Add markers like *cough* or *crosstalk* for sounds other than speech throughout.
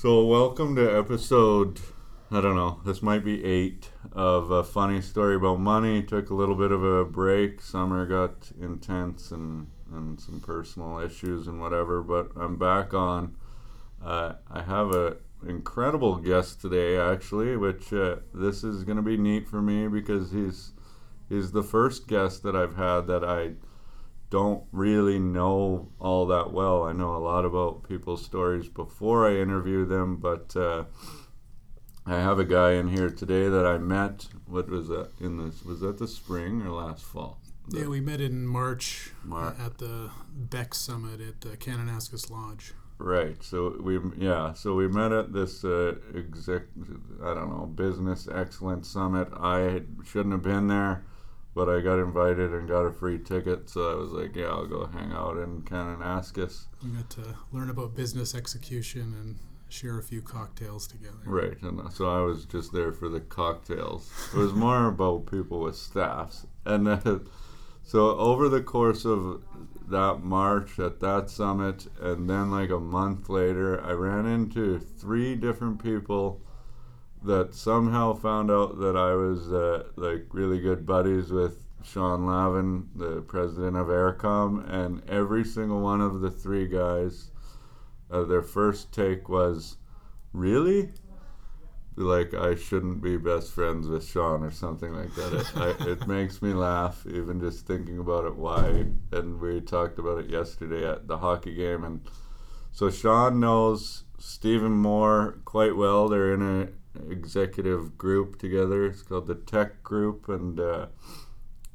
So, welcome to episode, I don't know, this might be eight of a funny story about money. Took a little bit of a break. Summer got intense and, and some personal issues and whatever, but I'm back on. Uh, I have a incredible guest today, actually, which uh, this is going to be neat for me because he's he's the first guest that I've had that I don't really know all that well. I know a lot about people's stories before I interview them, but uh, I have a guy in here today that I met. What was that in this? Was that the spring or last fall? The, The- yeah, we met in March Mar- uh, at the Beck Summit at uh, Kananaskis Lodge. Right. So we yeah. So we met at this uh, exec. I don't know business excellence summit. I shouldn't have been there, but I got invited and got a free ticket. So I was like, yeah, I'll go hang out in Kananaskis. We got to learn about business execution and share a few cocktails together. Right. And so I was just there for the cocktails. It was more about people with staffs. And uh, so over the course of that March at that summit, and then like a month later, I ran into three different people that somehow found out that I was uh, like really good buddies with Sean Lavin, the president of Aircom, and every single one of the three guys, uh, their first take was, "Really?" Like I shouldn't be best friends with Sean or something like that. It, I, *laughs* it makes me laugh even just thinking about it. Why? And we talked about it yesterday at the hockey game, and so Sean knows Stephen Moore quite well. They're in a executive group together. It's called the TEC Group, and uh,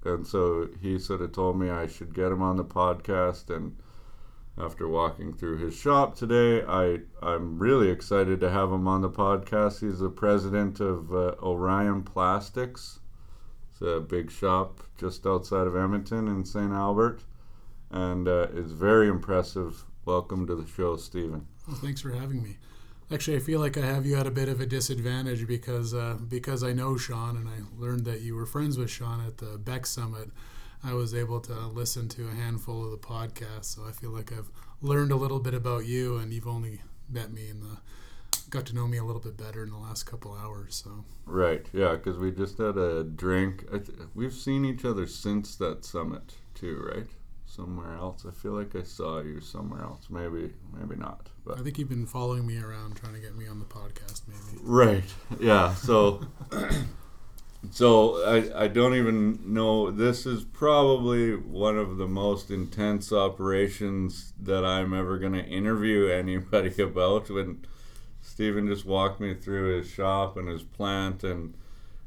and so he sort of told me I should get him on the podcast. And after walking through his shop today, I I'm really excited to have him on the podcast. He's the president of uh, Orion Plastics. It's a big shop just outside of Edmonton in St. Albert, and uh, it's very impressive. Welcome to the show, Stephen. Well, thanks for having me. Actually, I feel like I have you at a bit of a disadvantage because uh, because I know Sean and I learned that you were friends with Sean at the Beck Summit. I was able to listen to a handful of the podcasts, so I feel like I've learned a little bit about you, and you've only met me the got to know me a little bit better in the last couple hours. So Right, yeah, because we just had a drink. Th- we've seen each other since that summit too, right? Somewhere else. I feel like I saw you somewhere else. Maybe, maybe not. But I think you've been following me around, trying to get me on the podcast, maybe. right, yeah. So, *coughs* so I I don't even know. This is probably one of the most intense operations that I'm ever going to interview *laughs* anybody about. When Stephen just walked me through his shop and his plant and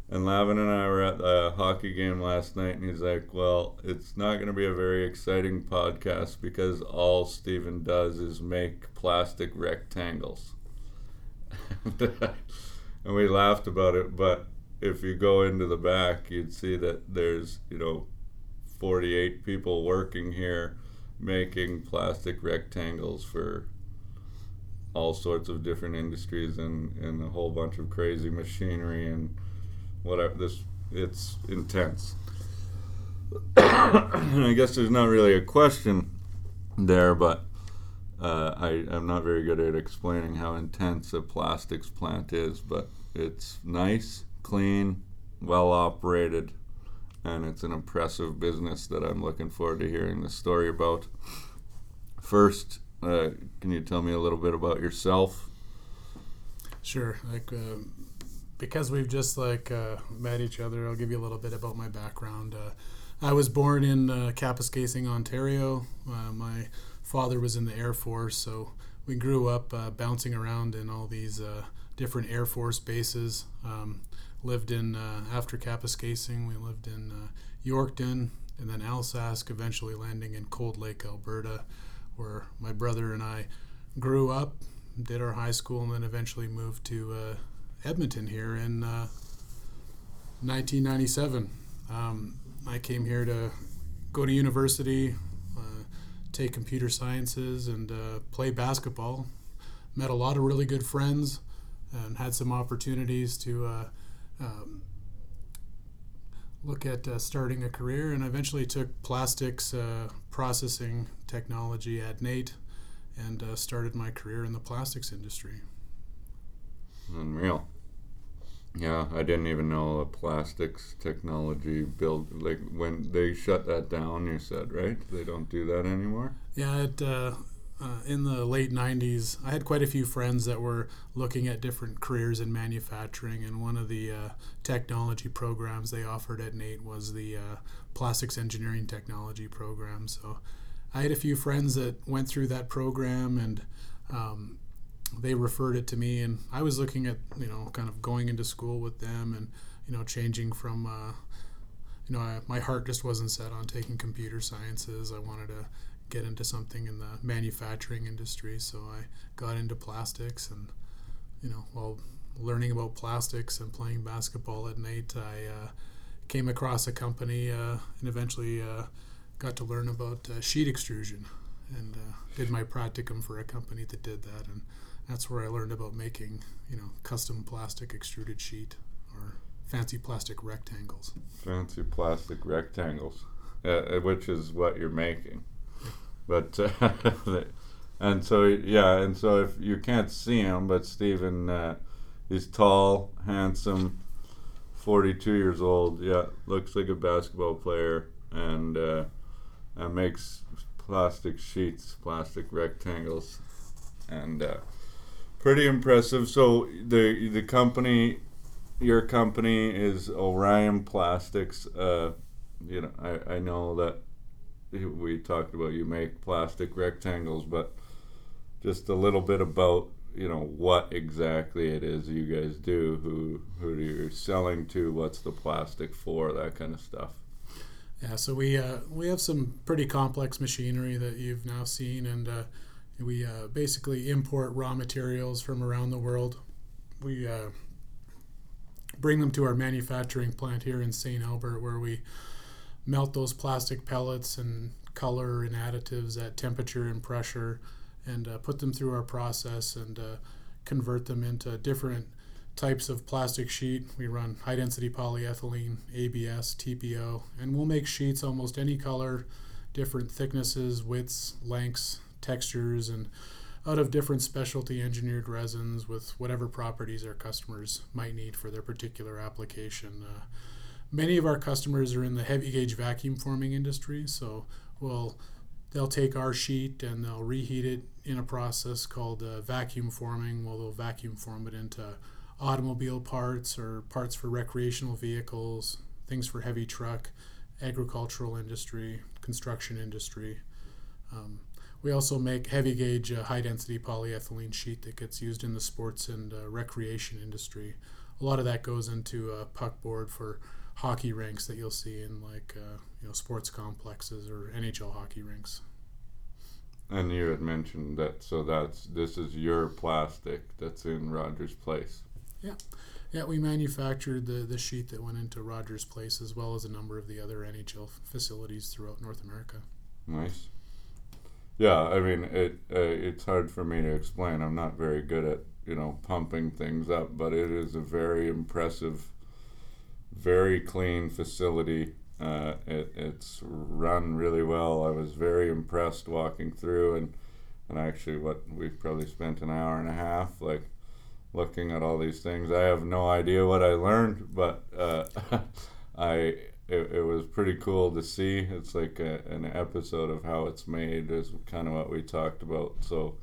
and Lavin and I were at the hockey game last night, and he's like, "Well, it's not going to be a very exciting podcast because all Steven does is make plastic rectangles." *laughs* and we laughed about it, but if you go into the back, you'd see that there's, you know, 48 people working here making plastic rectangles for all sorts of different industries and, and a whole bunch of crazy machinery and whatever this it's intense *coughs* i guess there's not really a question there but uh, I, i'm not very good at explaining how intense a plastics plant is but it's nice clean well operated and it's an impressive business that i'm looking forward to hearing the story about first uh, can you tell me a little bit about yourself Sure. Like um, because we've just like uh, met each other, I'll give you a little bit about my background. Uh, I was born in uh, Kapuskasing, Ontario. Uh, my father was in the Air Force, so we grew up uh, bouncing around in all these uh, different Air Force bases. Um, lived in after Kapuskasing, we lived in Yorkton and then Alsask, eventually landing in Cold Lake, Alberta, where my brother and I grew up did our high school and then eventually moved to Edmonton here in uh, 1997. Um, I came here to go to university, uh, take computer sciences, and uh, play basketball. Met a lot of really good friends and had some opportunities to uh, um, look at uh, starting a career and eventually took plastics uh, processing technology at NAIT and started my career in the plastics industry. Unreal. Yeah, I didn't even know a plastics technology build like when they shut that down. You said right? They don't do that anymore. Yeah, it, uh, uh, in the late '90s, I had quite a few friends that were looking at different careers in manufacturing, and one of the uh, technology programs they offered at NAIT was the uh, plastics engineering technology program. So, I had a few friends that went through that program and. Um, they referred it to me, and I was looking at you know kind of going into school with them, and you know changing from uh, you know I, my heart just wasn't set on taking computer sciences. I wanted to get into something in the manufacturing industry, so I got into plastics, and you know while learning about plastics and playing basketball at night, I uh, came across a company uh, and eventually uh, got to learn about uh, sheet extrusion and uh, did my practicum for a company that did that and that's where I learned about making, you know, custom plastic extruded sheet or fancy plastic rectangles. Fancy plastic rectangles, uh, which is what you're making. But uh, *laughs* and so yeah, and so if you can't see him, but Stephen, uh, he's tall, handsome, 42 years old. Yeah, looks like a basketball player, and uh, and makes plastic sheets, plastic rectangles, and uh, pretty impressive. So the the company, your company is Orion Plastics. Uh, you know, I, I know that we talked about you make plastic rectangles, but just a little bit about you know what exactly it is you guys do, who who you're selling to, what's the plastic for, that kind of stuff. Yeah, so we uh, we have some pretty complex machinery that you've now seen, and uh, we uh, basically import raw materials from around the world. We uh, bring them to our manufacturing plant here in St. Albert, where we melt those plastic pellets and color and additives at temperature and pressure, and uh, put them through our process and uh, convert them into different types of plastic sheet. We run high density polyethylene, ABS, TPO, and we'll make sheets almost any color, different thicknesses, widths, lengths, textures and out of different specialty engineered resins with whatever properties our customers might need for their particular application. Uh, many of our customers are in the heavy gauge vacuum forming industry, so we'll they'll take our sheet and they'll reheat it in a process called uh, vacuum forming. Well, they'll vacuum form it into automobile parts or parts for recreational vehicles, things for heavy truck, agricultural industry, construction industry. Um, we also make heavy gauge, uh, high density polyethylene sheet that gets used in the sports and uh, recreation industry. A lot of that goes into a puck board for hockey rinks that you'll see in like uh, you know sports complexes or NHL hockey rinks. And you had mentioned that, so that's this is your plastic that's in Rogers Place. Yeah, yeah. We manufactured the the sheet that went into Rogers Place as well as a number of the other NHL facilities throughout North America. Nice. Yeah, I mean it. Uh, it's hard for me to explain. I'm not very good at you know pumping things up, but it is a very impressive, very clean facility. Uh, it, it's run really well. I was very impressed walking through, and and actually, what we've probably spent an hour and a half like looking at all these things. I have no idea what I learned, but uh, *laughs* I it, it was pretty cool to see. It's like a, an episode of how it's made is kind of what we talked about. So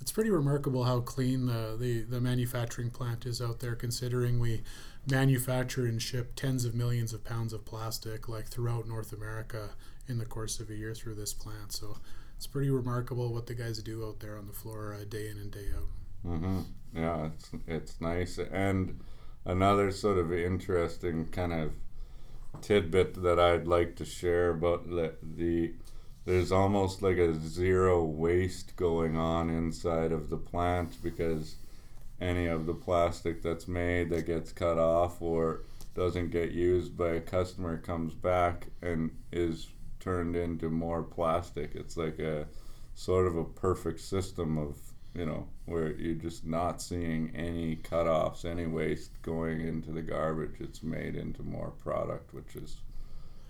it's pretty remarkable how clean the, the, the manufacturing plant is out there, considering we manufacture and ship tens of millions of pounds of plastic like throughout North America in the course of a year through this plant. So it's pretty remarkable what the guys do out there on the floor uh, day in and day out. Mm-hmm. Yeah, it's it's nice and another sort of interesting kind of tidbit that I'd like to share about the, the there's almost like a zero waste going on inside of the plant because any of the plastic that's made that gets cut off or doesn't get used by a customer comes back and is turned into more plastic. It's like a sort of a perfect system of you know, where you're just not seeing any cutoffs, any waste going into the garbage. It's made into more product, which is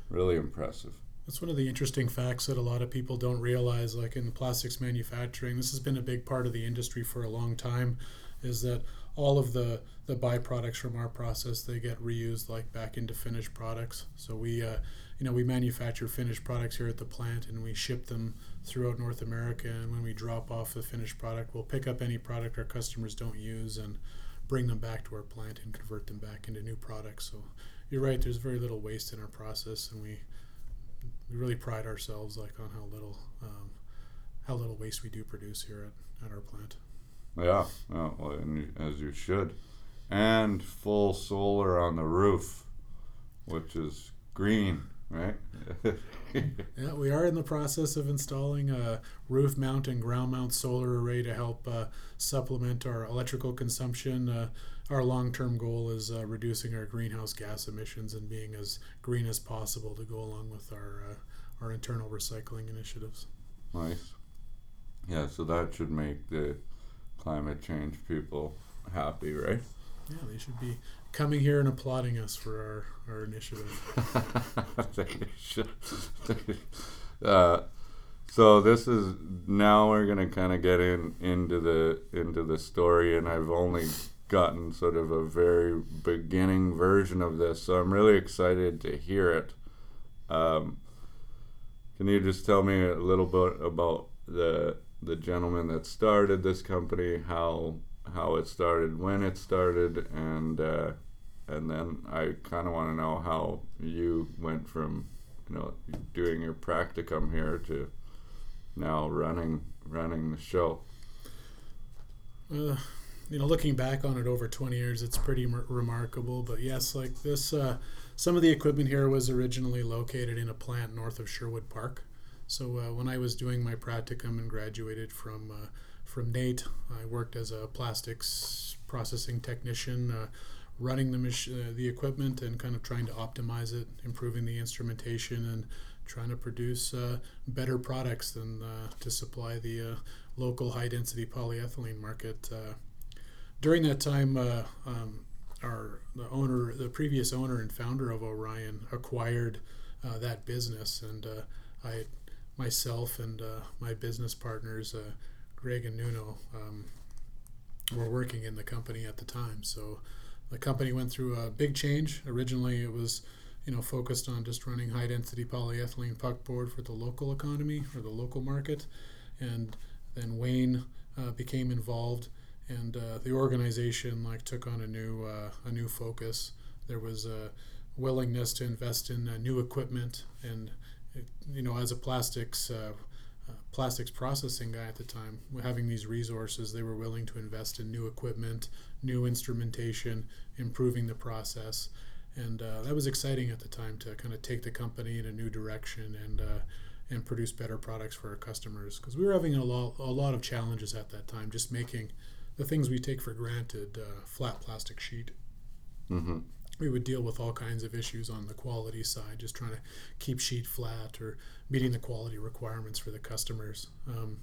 really impressive. That's one of the interesting facts that a lot of people don't realize. Like in the plastics manufacturing, this has been a big part of the industry for a long time. is that all of the the byproducts from our process they get reused like back into finished products. So we uh, you know we manufacture finished products here at the plant and we ship them throughout North America. And when we drop off the finished product, we'll pick up any product our customers don't use and bring them back to our plant and convert them back into new products. So you're right. There's very little waste in our process, and we we really pride ourselves like on how little um, how little waste we do produce here at, at our plant. Yeah, well, you, as you should, and full solar on the roof, which is green, right? *laughs* yeah, we are in the process of installing a roof mount and ground mount solar array to help uh, supplement our electrical consumption. Uh, our long term goal is uh, reducing our greenhouse gas emissions and being as green as possible to go along with our, uh, our internal recycling initiatives. Nice. Yeah, so that should make the climate change people happy, right? Yeah, they should be coming here and applauding us for our, our initiative. *laughs* uh, so this is now we're gonna kind of get in into the into the story, and I've only gotten sort of a very beginning version of this, so I'm really excited to hear it. Um, can you just tell me a little bit about the the gentleman that started this company, how how it started, when it started, and uh, and then I kind of want to know how you went from you know doing your practicum here to now running running the show. Uh, you know, looking back on it over 20 years, it's pretty m- remarkable. But yes, like this, uh, some of the equipment here was originally located in a plant north of Sherwood Park. So uh, when I was doing my practicum and graduated from uh, from NAIT. I worked as a plastics processing technician, uh, running the mach- uh, the equipment and kind of trying to optimize it, improving the instrumentation, and trying to produce uh, better products than to supply the local high density polyethylene market during that time, uh, um, our the owner, the previous owner and founder of Orion, acquired uh, that business, and uh, I, myself, and uh, my business partners, uh, Greg and Nuno, um, were working in the company at the time. So the company went through a big change. Originally, it was you know focused on just running high density polyethylene puckboard for the local economy or the local market, and then Wayne uh, became involved and uh, the organization like took on a new uh, a new focus. There was a willingness to invest in uh, new equipment, and it, you know, as a plastics uh, uh, plastics processing guy at the time, having these resources, they were willing to invest in new equipment, new instrumentation, improving the process, and uh, that was exciting at the time to kind of take the company in a new direction and and produce better products for our customers because we were having a lot, a lot of challenges at that time just making the things we take for granted, uh, flat plastic sheet. Mm-hmm. We would deal with all kinds of issues on the quality side, just trying to keep sheet flat or meeting the quality requirements for the customers. Um,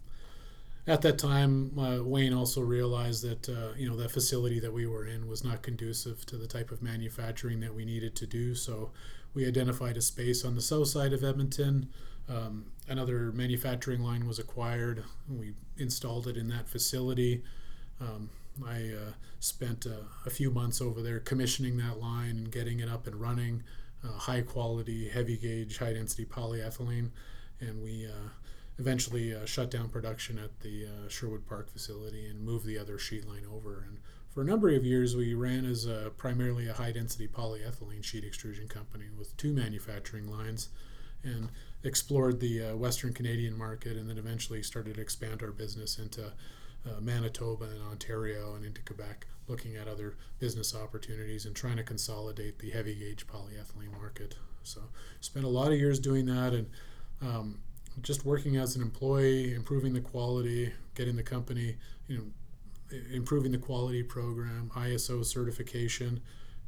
at that time, uh, Wayne also realized that uh, you know the facility that we were in was not conducive to the type of manufacturing that we needed to do. So we identified a space on the south side of Edmonton. Um, another manufacturing line was acquired. We installed it in that facility. Um, I uh, spent uh, a few months over there commissioning that line and getting it up and running, uh, high quality, heavy gauge, high density polyethylene, and we uh, eventually uh, shut down production at the uh, Sherwood Park facility and moved the other sheet line over. And for a number of years, we ran as a, primarily a high density polyethylene sheet extrusion company with two manufacturing lines and explored the Western Canadian market and then eventually started to expand our business into uh, Manitoba and Ontario and into Quebec, looking at other business opportunities and trying to consolidate the heavy gauge polyethylene market. So, spent a lot of years doing that and um, just working as an employee, improving the quality, getting the company, you know, improving the quality program, ISO certification,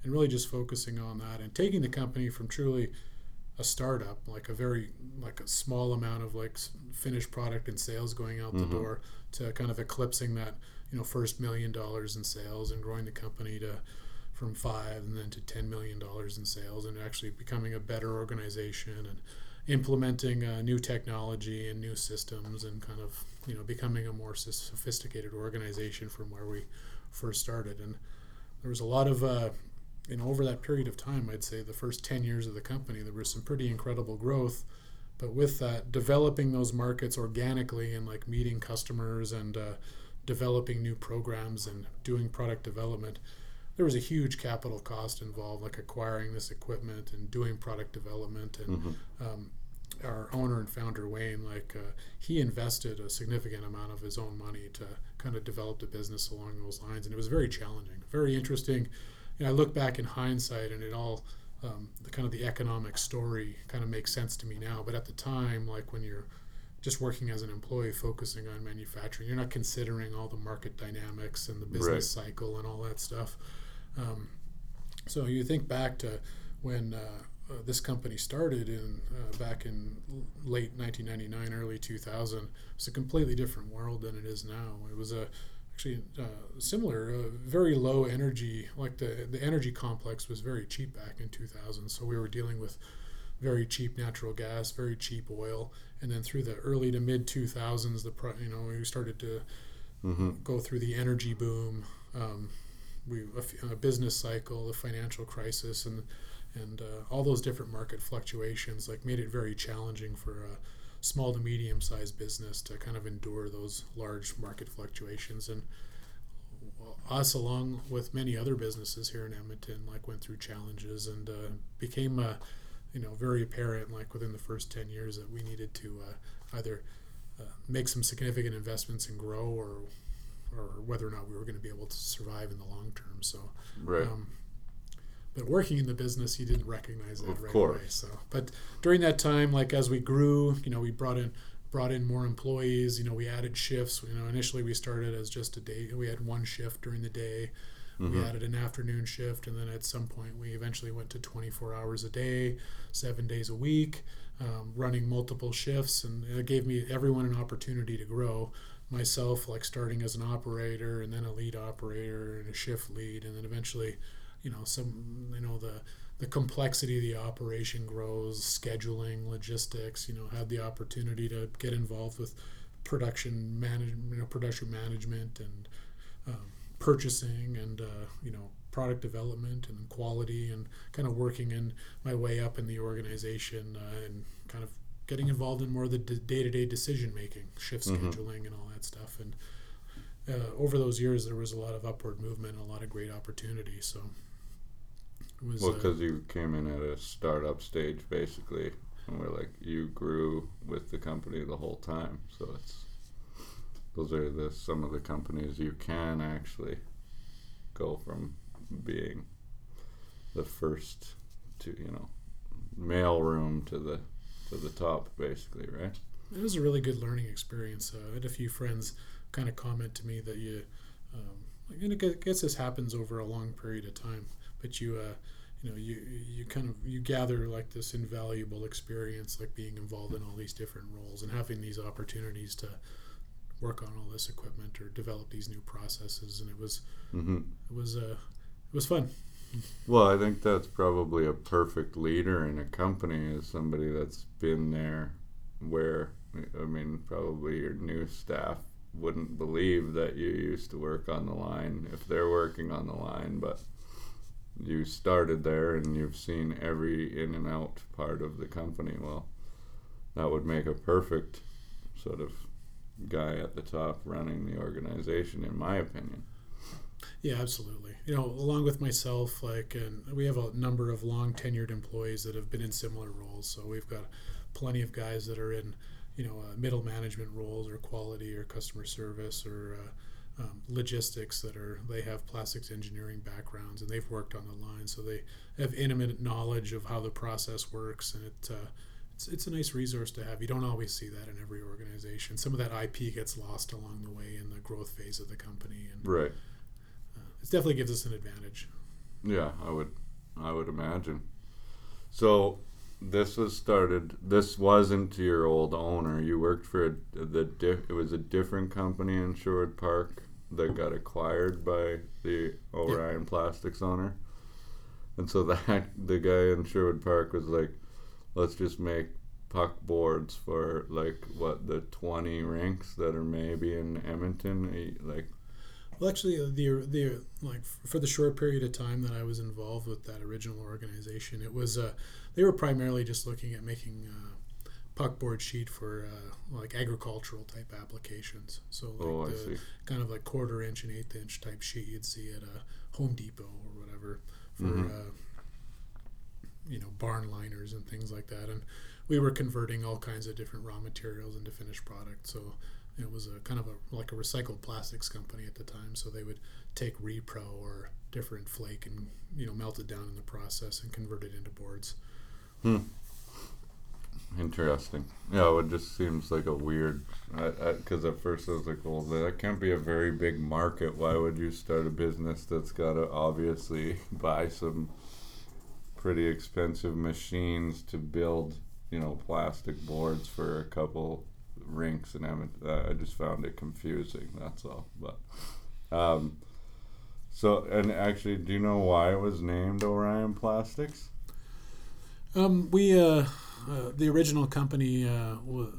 and really just focusing on that and taking the company from truly a startup, like a very like a small amount of like finished product and sales going out mm-hmm. the door, to kind of eclipsing that you know first million dollars in sales and growing the company to from five and then to ten million dollars in sales and actually becoming a better organization and implementing uh, new technology and new systems and kind of you know becoming a more sophisticated organization from where we first started. And there was a lot of, uh, you know, over that period of time, I'd say the first 10 years of the company, there was some pretty incredible growth. But with that, developing those markets organically and like meeting customers and uh, developing new programs and doing product development, there was a huge capital cost involved, like acquiring this equipment and doing product development. And mm-hmm. um, our owner and founder Wayne, like uh, he invested a significant amount of his own money to kind of develop the business along those lines, and it was very challenging, very interesting. You know, I look back in hindsight, and it all um, the kind of the economic story kind of makes sense to me now. But at the time, like when you're just working as an employee focusing on manufacturing, you're not considering all the market dynamics and the business right. cycle and all that stuff. Um, so you think back to when uh, uh, this company started in uh, back in late 1999, early 2000. It's a completely different world than it is now. It was a actually uh, similar, uh, very low energy. Like the the energy complex was very cheap back in 2000. So we were dealing with very cheap natural gas, very cheap oil, and then through the early to mid 2000s, the you know we started to mm-hmm. go through the energy boom. Um, we a, a business cycle, a financial crisis, and and uh, all those different market fluctuations like made it very challenging for a small to medium sized business to kind of endure those large market fluctuations. And us along with many other businesses here in Edmonton like went through challenges and uh, became uh, you know very apparent like within the first 10 years that we needed to uh, either uh, make some significant investments and grow or or whether or not we were going to be able to survive in the long term. So right. um, working in the business, you didn't recognize that of right course. away. So, but during that time, like as we grew, you know, we brought in brought in more employees. You know, we added shifts. You know, initially we started as just a day. We had one shift during the day. Mm-hmm. We added an afternoon shift, and then at some point we eventually went to 24 hours a day, seven days a week, um, running multiple shifts, and it gave me everyone an opportunity to grow. Myself, like starting as an operator, and then a lead operator, and a shift lead, and then eventually you know some you know the the complexity of the operation grows scheduling logistics you know had the opportunity to get involved with production management you know production management and um, purchasing and uh, you know product development and quality and kind of working in my way up in the organization uh, and kind of getting involved in more of the day-to-day decision making shift mm-hmm. scheduling and all that stuff and uh, over those years there was a lot of upward movement and a lot of great opportunity so was well because uh, you came in at a startup stage basically and we're like you grew with the company the whole time so it's those are the some of the companies you can actually go from being the first to you know mail room to the to the top basically right? It was a really good learning experience uh, i had a few friends kind of comment to me that you um, and I guess this happens over a long period of time but you uh, you know you you kind of you gather like this invaluable experience like being involved in all these different roles and having these opportunities to work on all this equipment or develop these new processes and it was mm-hmm. it was uh it was fun well i think that's probably a perfect leader in a company is somebody that's been there where i mean probably your new staff wouldn't believe that you used to work on the line if they're working on the line but you started there and you've seen every in and out part of the company. Well, that would make a perfect sort of guy at the top running the organization, in my opinion. Yeah, absolutely. You know, along with myself, like, and we have a number of long tenured employees that have been in similar roles. So we've got plenty of guys that are in, you know, uh, middle management roles or quality or customer service or uh, um, logistics that are they have plastics engineering backgrounds and they've worked on the line so they have intimate knowledge of how the process works and it uh, it's, it's a nice resource to have you don't always see that in every organization some of that ip gets lost along the way in the growth phase of the company and right uh, it definitely gives us an advantage yeah i would i would imagine so this was started. This wasn't your old owner. You worked for a, the. It was a different company in Sherwood Park that got acquired by the Orion Plastics owner. And so *laughs* that the guy in Sherwood Park was like, let's just make puck boards for like what the 20 rinks that are maybe in Edmonton like Well, actually, uh, the the like for the short period of time that I was involved with that original organization, it was uh, they were primarily just looking at making uh, puckboard sheet for uh, like agricultural type applications. So like Oh, the kind of like quarter inch and eighth inch type sheet you'd see at a Home Depot or whatever for Mhm. uh, you know barn liners and things like that. And we were converting all kinds of different raw materials into finished product. So it was a kind of a like a recycled plastics company at the time. So they would take repro or different flake and you know melt it down in the process and convert it into boards. Interesting. Yeah, it just seems like a weird. Because at first I was like, well, that can't be a very big market. Why would you start a business that's got to obviously *laughs* buy some pretty expensive machines to build, you know, plastic boards for a couple rinks and I just found it confusing. That's all. But um, so and actually, do you know why it was named Orion Plastics? Um, we uh, uh, the original company uh, w-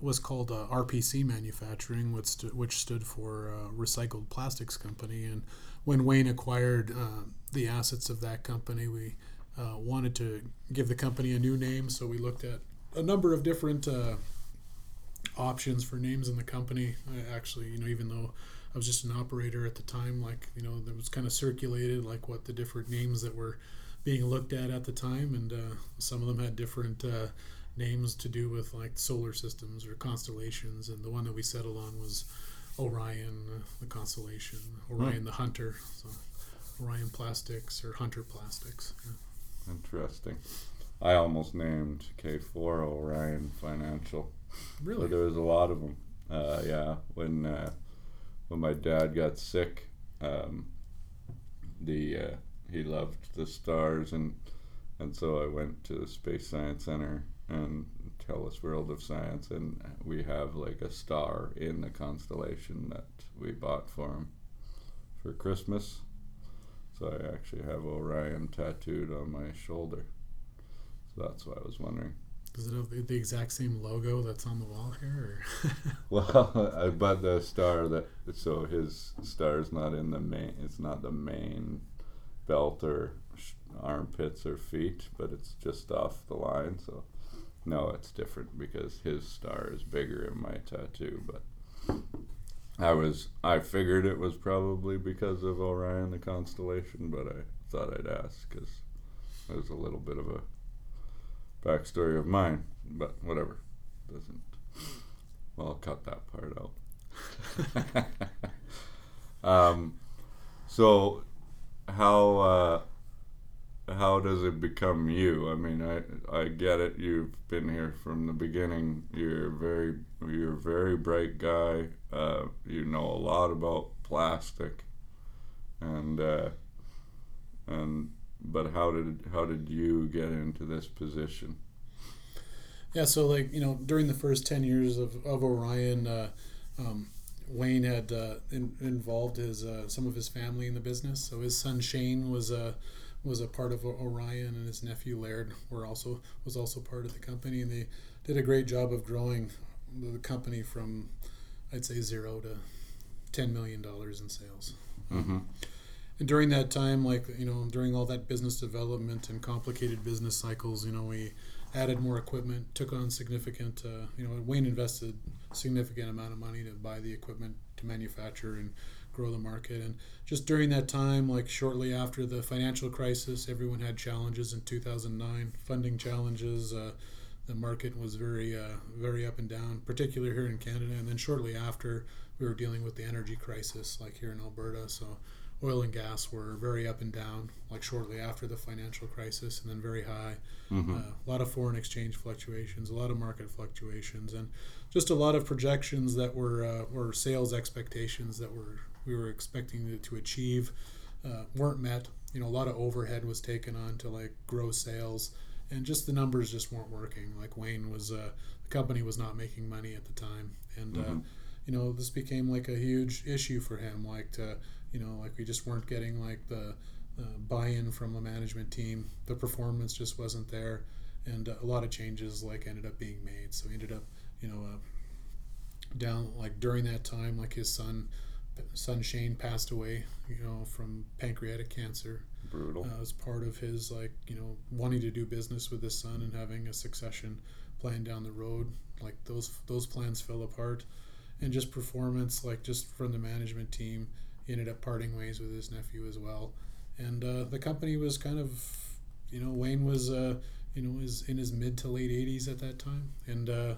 was called uh, RPC Manufacturing, which, stu- which stood for uh, Recycled Plastics Company. And when Wayne acquired uh, the assets of that company, we wanted to give the company a new name. So we looked at a number of different options for names in the company. I actually, you know, even though I was just an operator at the time, like you know, there was kind of circulated like what the different names that were being looked at at the time, and uh, some of them had different uh, names to do with like solar systems or constellations. And the one that we settled on was Orion, uh, the constellation, Orion the Hunter, so Orion Plastics or Hunter Plastics. Yeah. Interesting. I almost named K4 Orion Financial. Really? But there was a lot of them. Uh, yeah, when uh, when my dad got sick, um, the uh, he loved the stars, and and so I went to the Space Science Center and Telus World of Science, and we have like a star in the constellation that we bought for him for Christmas. So I actually have Orion tattooed on my shoulder. So that's why I was wondering. Does it have the, exact same logo that's on the wall here? Or? *laughs* Well, I *laughs* uh, but the star that so his star is not in the main. It's not the main belt or armpits or feet, but it's just off the line. So no, it's different because his star is bigger in my tattoo. But I was I figured it was probably because of Orion the constellation, but I thought I'd ask because there's a little bit of a backstory of mine. But whatever, doesn't. Well, I'll cut that part out. *laughs* um, so, how uh, how does it become you? I mean, I I get it. You've been here from the beginning. You're very you're a very bright guy. Uh, you know a lot about plastic, and uh, and but how did how did you get into this position? Yeah, so like you know, during the first ten years of, of Orion, uh, um, Wayne had uh, in, involved his uh, some of his family in the business. So his son Shane was a was a part of Orion, and his nephew Laird were also was also part of the company, and they did a great job of growing the company from I'd say zero to ten million dollars in sales. Mm-hmm. And during that time, like you know, during all that business development and complicated business cycles, you know, we added more equipment, took on significant, uh, you know, Wayne invested significant amount of money to buy the equipment to manufacture and grow the market. And just during that time, like shortly after the financial crisis, everyone had challenges in 2009, funding challenges. Uh, the market was very, uh, very up and down, particularly here in Canada. And then shortly after, we were dealing with the energy crisis, like here in Alberta. So oil and gas were very up and down, like shortly after the financial crisis, and then very high. Mm-hmm. Uh, a lot of foreign exchange fluctuations, a lot of market fluctuations, and just a lot of projections that were uh, were sales expectations that were we were expecting to, to achieve uh, weren't met. You know, a lot of overhead was taken on to like grow sales, and just the numbers just weren't working. Like Wayne was, uh, the company was not making money at the time, and uh, Mhm. you know this became like a huge issue for him. Like to, you know, like we just weren't getting like the uh, buy-in from the management team. The performance just wasn't there, and uh, a lot of changes like ended up being made. So he ended up, you know, uh, down like during that time, like his son son Shane passed away, you know, from pancreatic cancer. Brutal. Uh, as part of his like you know wanting to do business with his son and having a succession plan down the road, like those those plans fell apart, and just performance like just from the management team, he ended up parting ways with his nephew as well, and uh, the company was kind of, you know, Wayne was uh, you know was in his mid to late 80s at that time, and. Uh,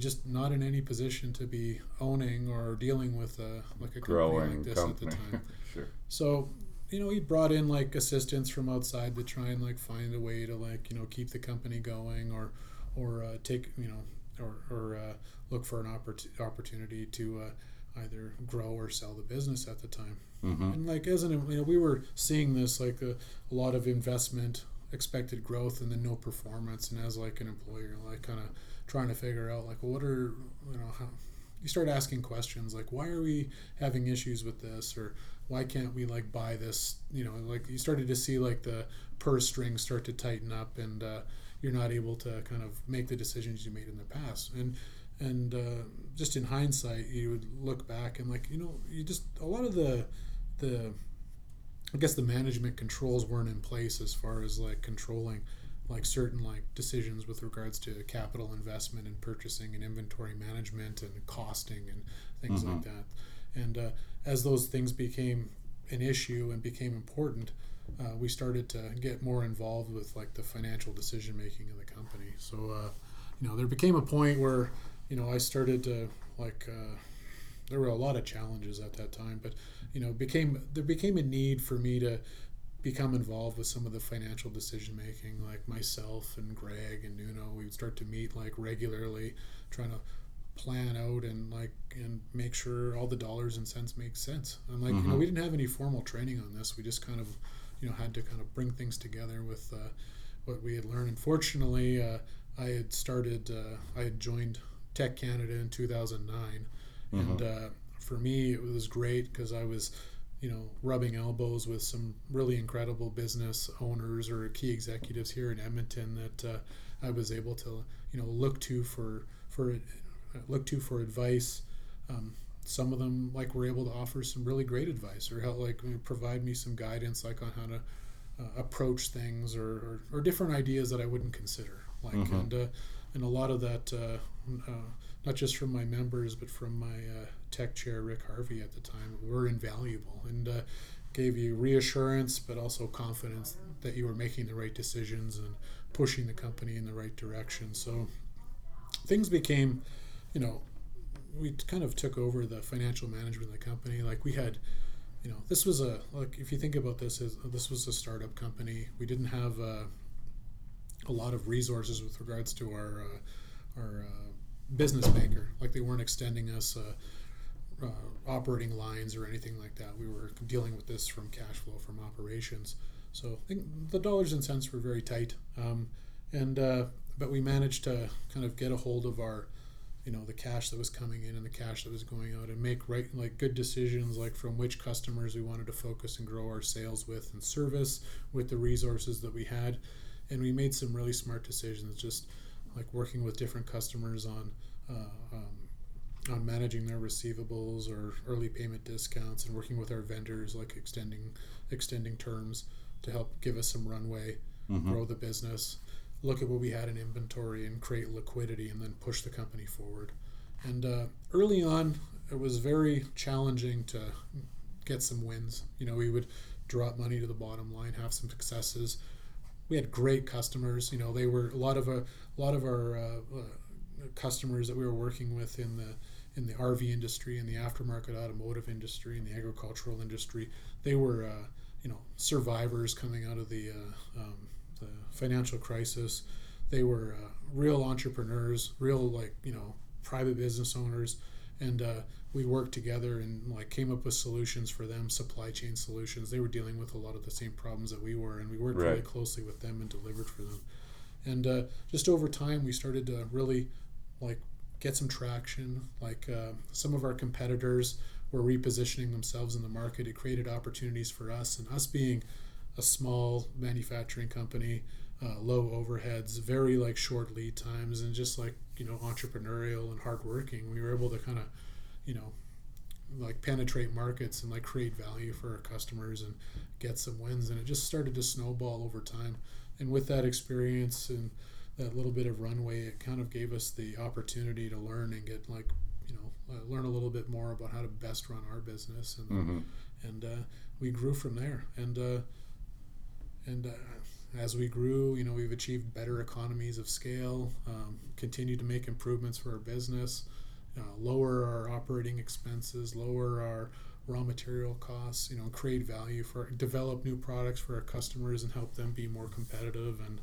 just not in any position to be owning or dealing with uh, like a Growing company like this company. at the time. *laughs* sure. So, you know, he brought in like assistants from outside to try and like find a way to like you know keep the company going or or uh, take you know or or uh, look for an oppor- opportunity to uh, either grow or sell the business at the time. Mm-hmm. And like as an you know we were seeing this like a, a lot of investment, expected growth, and then no performance. And as like an employer, like kind of trying to figure out like what are you know how you start asking questions like why are we having issues with this or why can't we like buy this you know like you started to see like the purse strings start to tighten up and uh, you're not able to kind of make the decisions you made in the past and and uh, just in hindsight you would look back and like you know you just a lot of the the I guess the management controls weren't in place as far as like controlling like certain like decisions with regards to capital investment and purchasing and inventory management and costing and things like that. And uh, as those things became an issue and became important, uh, we started to get more involved with like the financial decision making of the company. So uh, you know there became a point where you know I started to like uh, there were a lot of challenges at that time, but you know became there became a need for me to become involved with some of the financial decision making like myself and greg and nuno. We would start to meet like regularly trying to plan out and like and make sure all the dollars and cents make sense. And like you know Mhm. we didn't have any formal training on this. We just kind of you know had to kind of bring things together with uh, what we had learned. Unfortunately uh, i had started uh, i had joined TEC Canada in 2009 and uh, for me it was great because i was you know, rubbing elbows with some really incredible business owners or key executives here in Edmonton that uh, I was able to, you know, look to for for uh, look to for advice. Um, some of them like were able to offer some really great advice or help like provide me some guidance like on how to uh, approach things or, or, or different ideas that I wouldn't consider like Mhm. and uh, and a lot of that uh, uh, not just from my members but from my uh, TEC chair Rick Harvey at the time were invaluable and uh, gave you reassurance but also confidence that you were making the right decisions and pushing the company in the right direction. So things became you know we kind of took over the financial management of the company. Like we had you know this was a like if you think about this as this was a startup company. We didn't have uh, a lot of resources with regards to our uh, our uh, business banker. Like they weren't extending us uh, uh, operating lines or anything like that. We were dealing with this from cash flow from operations. So I think the dollars and cents were very tight. Um, and uh, but we managed to kind of get a hold of our you know the cash that was coming in and the cash that was going out and make right like good decisions like from which customers we wanted to focus and grow our sales with and service with the resources that we had. And we made some really smart decisions just like working with different customers on uh, um, on managing their receivables or early payment discounts and working with our vendors like extending extending terms to help give us some runway Mhm. grow the business look at what we had in inventory and create liquidity and then push the company forward and uh, early on it was very challenging to get some wins you know we would drop money to the bottom line have some successes we had great customers you know they were a lot of a, a lot of our uh, uh, customers that we were working with in the in the RV industry in the aftermarket automotive industry in the agricultural industry they were uh, you know survivors coming out of the uh, um, the financial crisis. They were uh, real entrepreneurs real like you know private business owners. And uh, we worked together and like came up with solutions for them supply chain solutions. They were dealing with a lot of the same problems that we were and we worked really closely with them and delivered for them. And uh, just over time we started to really like get some traction. Like uh, some of our competitors were repositioning themselves in the market. It created opportunities for us and us being a small manufacturing company uh, low overheads very like short lead times and just like you know entrepreneurial and hardworking. We were able to kind of you know like penetrate markets and like create value for our customers and get some wins. And it just started to snowball over time. And with that experience and that little bit of runway it kind of gave us the opportunity to learn and get like you know uh, learn a little bit more about how to best run our business. And Mm-hmm. and uh, we grew from there. And uh, and uh, as we grew you know we've achieved better economies of scale um, continue to make improvements for our business uh, lower our operating expenses lower our raw material costs you know create value for develop new products for our customers and help them be more competitive. And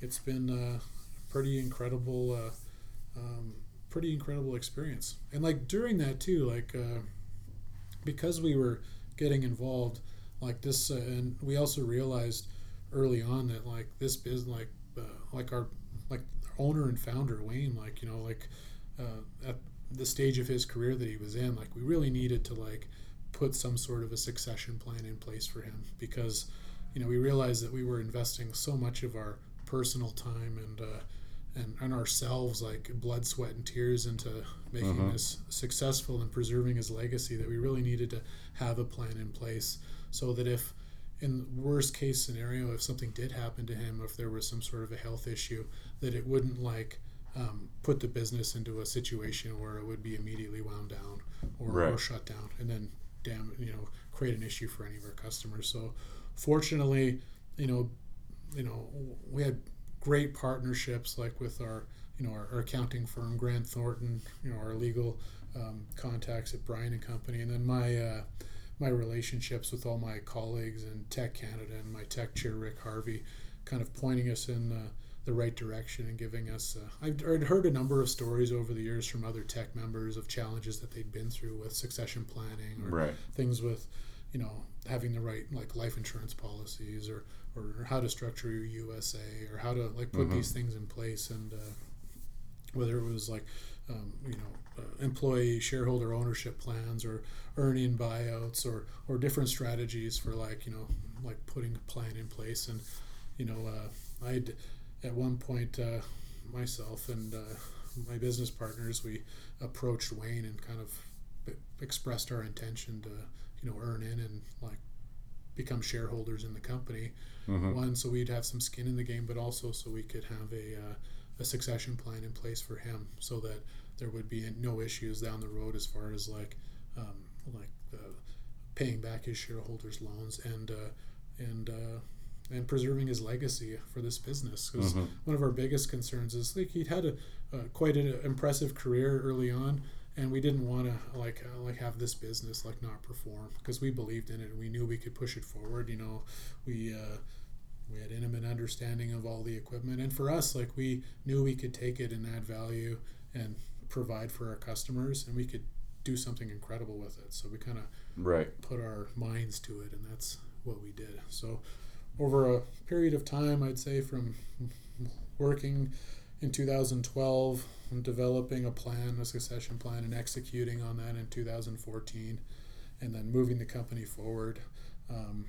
it's been a pretty incredible uh, um, pretty incredible experience. And like during that too like uh, because we were getting involved like this uh, and we also realized early on that like this business like uh, like our like owner and founder wayne like you know like uh, at the stage of his career that he was in like we really needed to like put some sort of a succession plan in place for him because you know we realized that we were investing so much of our personal time and uh, and, and ourselves like blood sweat and tears into making Mhm. this successful and preserving his legacy that we really needed to have a plan in place so that if in worst case scenario if something did happen to him if there was some sort of a health issue that it wouldn't like um, put the business into a situation where it would be immediately wound down or, or shut down and then damn you know create an issue for any of our customers. So fortunately you know you know we had great partnerships like with our you know our, our accounting firm grant thornton you know our legal um, contacts at bryan and company. And then my uh, my relationships with all my colleagues in TEC Canada and my TEC chair rick harvey kind of pointing us in uh, the right direction and giving us uh, I've I'd heard a number of stories over the years from other TEC members of challenges that they'd been through with succession planning or Right. things with you know having the right like life insurance policies or or how to structure your USA or how to like put Mhm. these things in place and uh, whether it was like um, you know uh, employee shareholder ownership plans or earning buyouts or or different strategies for like you know like putting a plan in place and you know uh, I'd at one point uh, myself and uh, my business partners we approached Wayne and kind of expressed our intention to you know earn in and like become shareholders in the company Mm-hmm. one so we'd have some skin in the game but also so we could have a, uh, a succession plan in place for him so that there would be no issues down the road as far as like um, like uh, paying back his shareholders loans and uh, and uh, and preserving his legacy for this business because Mhm. one of our biggest concerns is like he'd had a uh, quite an impressive career early on and we didn't want to like uh, like have this business like not perform because we believed in it and we knew we could push it forward you know we uh, we had intimate understanding of all the equipment and for us like we knew we could take it and add value and provide for our customers and we could do something incredible with it so we kind of Right. put our minds to it and that's what we did so over a period of time i'd say from working in 2012 and developing a plan a succession plan and executing on that in 2014 and then moving the company forward um,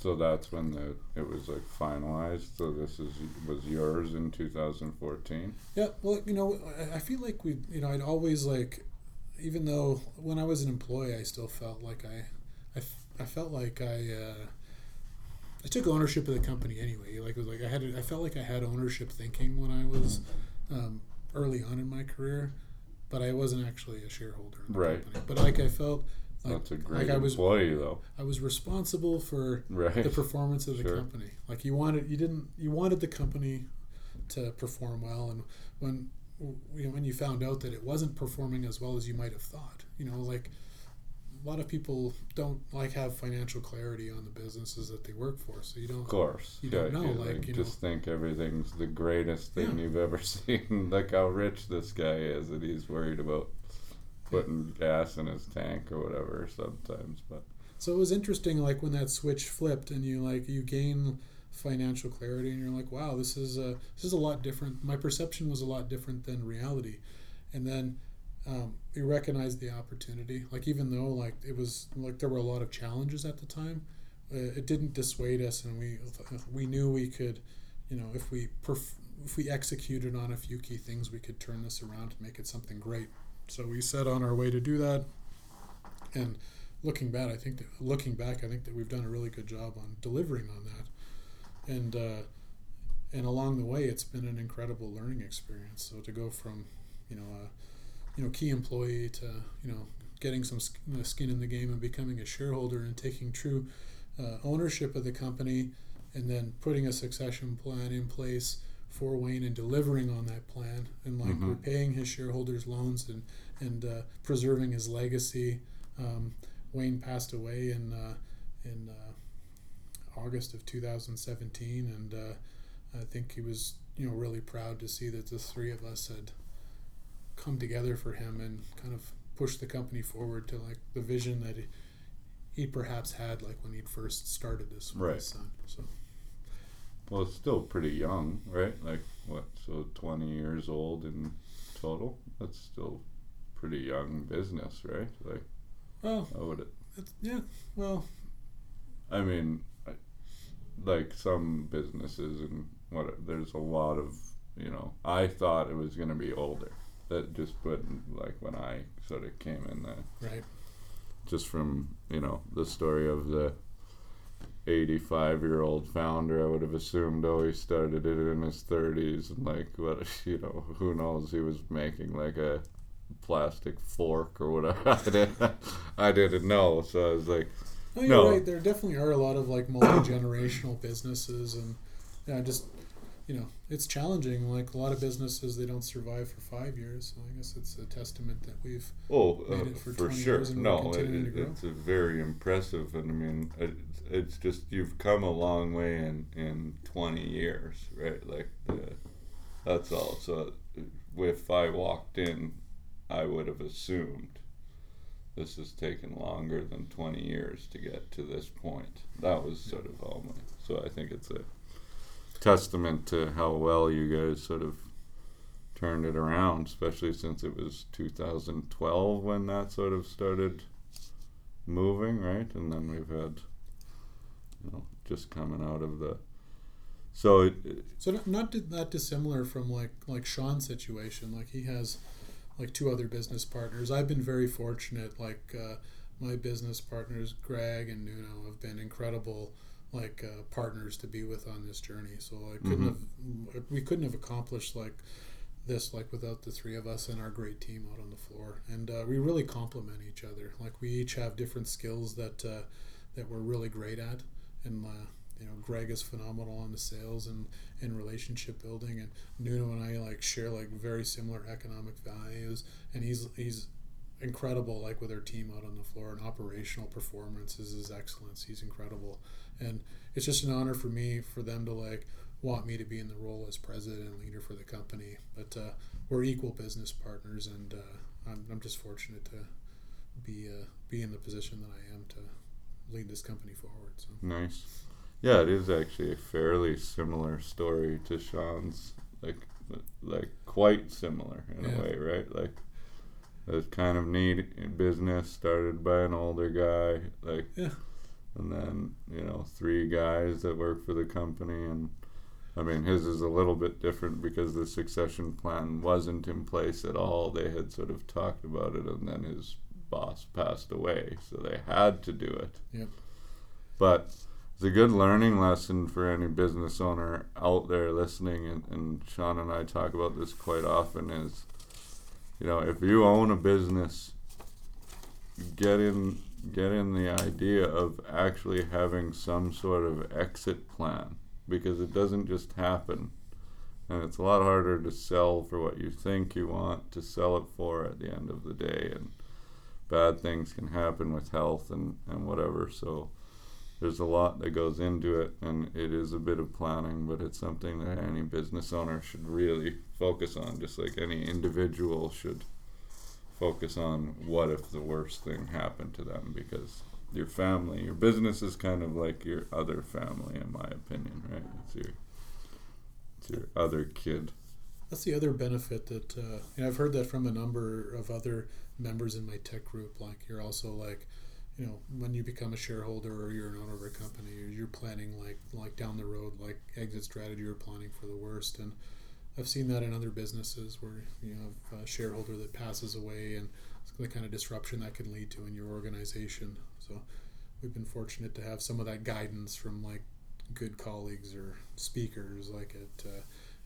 So that's when the it was like finalized. So this is was yours in 2014. Yeah, well, you know, I- I feel like we, you know, I'd always like, even though when I was an employee, I still felt like I, I, I felt like I, uh, I took ownership of the company anyway. Like, it was like I had, I felt like I had ownership thinking when I was um, early on in my career, but I wasn't actually a shareholder in the Right. company. But like I felt like That's a great I was- employee though. I was responsible for Right. the performance of the Sure. company. Like you wanted, you didn't, you wanted the company to perform well, and when you know, when you found out that it wasn't performing as well as you might have thought, you know, like a lot of people don't like have financial clarity on the businesses that they work for, so you don't. Of course. You don't know, you, like, you just think everything's the greatest thing Yeah. you've ever *laughs* seen. like how rich this guy is, and he's worried about putting gas in his tank or whatever sometimes. But So it was interesting, like when that switch flipped, and you like you gain financial clarity, and you're like, wow, this is a this is a lot different. My perception was a lot different than reality, and then um, we recognized the opportunity. Like even though like it was like there were a lot of challenges at the time, uh, it didn't dissuade us, and we we knew we could, you know, if we perf- if we executed on a few key things, we could turn this around to make it something great. So we set on our way to do that. And looking back, I think that, looking back, I think that we've done a really good job on delivering on that. And uh, and along the way, it's been an incredible learning experience. So to go from you know a you know key employee to you know getting some skin in the game and becoming a shareholder and taking true uh, ownership of the company and then putting a succession plan in place for Wayne and delivering on that plan and like mm-hmm. repaying his shareholders' loans and and uh, preserving his legacy. Um, Wayne passed away in uh, in uh, August of 2017, and uh, I think he was you know really proud to see that the three of us had come together for him and kind of push the company forward to like the vision that he, he perhaps had like when he first started this right. son. So. Well, it's still pretty young, right? Like what? So twenty years old in total. That's still pretty young business, right? Like, well, how would it? yeah. Well, I mean, I, like some businesses and what? There's a lot of you know. I thought it was going to be older. That just put like when I sort of came in there, right? Just from you know the story of the 85 year old founder, I would have assumed, oh, he started it in his 30s. And, like, what, *laughs* you know, who knows? He was making like a plastic fork or whatever. *laughs* I, didn't, I didn't know. So I was like, no, you're no. right. There definitely are a lot of like multi generational businesses. And, yeah, just you know, it's challenging. Like a lot of businesses, they don't survive for five years. So I guess it's a testament that we've oh uh, for, for sure. no, it, it's a very impressive, and I mean, it, it's just you've come a long way in in twenty years, right? Like the, that's all. So if I walked in, I would have assumed this has taken longer than 20 years to get to this point. That was sort of all my. So I think it's a testament to how well you guys sort of turned it around, especially since it was 2012 when that sort of started moving, right? And then we've had, you know, just coming out of the. So it, so not that dissimilar from like like Sean's situation. Like he has like two other business partners. I've been very fortunate. Like uh, my business partners, Greg and Nuno, have been incredible like uh, partners to be with on this journey. So I couldn't mm-hmm. have we couldn't have accomplished like this like without the three of us and our great team out on the floor. And uh, we really complement each other. Like we each have different skills that uh, that we're really great at. And uh, you know, Greg is phenomenal on the sales and, and relationship building, and Nuno and I like share like very similar economic values. And he's he's incredible like with our team out on the floor and operational performance is his excellence. He's incredible and it's just an honor for me for them to like want me to be in the role as president and leader for the company. But uh, we're equal business partners, and uh, I'm, I'm just fortunate to be uh, be in the position that I am to lead this company forward. So. Nice. Yeah, it is actually a fairly similar story to Sean's, like like quite similar in yeah. a way, right? Like it's kind of neat business started by an older guy, like. Yeah and then you know three guys that work for the company. And I mean his is a little bit different because the succession plan wasn't in place at all. They had sort of talked about it and then his boss passed away so they had to do it. Yep. But it's a good learning lesson for any business owner out there listening and, and Sean and I talk about this quite often is you know if you own a business get in get in the idea of actually having some sort of exit plan because it doesn't just happen. And it's a lot harder to sell for what you think you want to sell it for at the end of the day. And bad things can happen with health and, and whatever. So there's a lot that goes into it. And it is a bit of planning, but it's something that any business owner should really focus on, just like any individual should focus on what if the worst thing happened to them because your family, your business is kind of like your other family, in my opinion, right? It's your, it's your other kid. That's the other benefit that uh, know, I've heard that from a number of other members in my TEC group. Like you're also like, you know, when you become a shareholder or you're an owner of a company, you're planning like like down the road, like exit strategy, you're planning for the worst and I've seen that in other businesses where you have a shareholder that passes away and the kind of disruption that can lead to in your organization. So we've been fortunate to have some of that guidance from like good colleagues or speakers like it uh,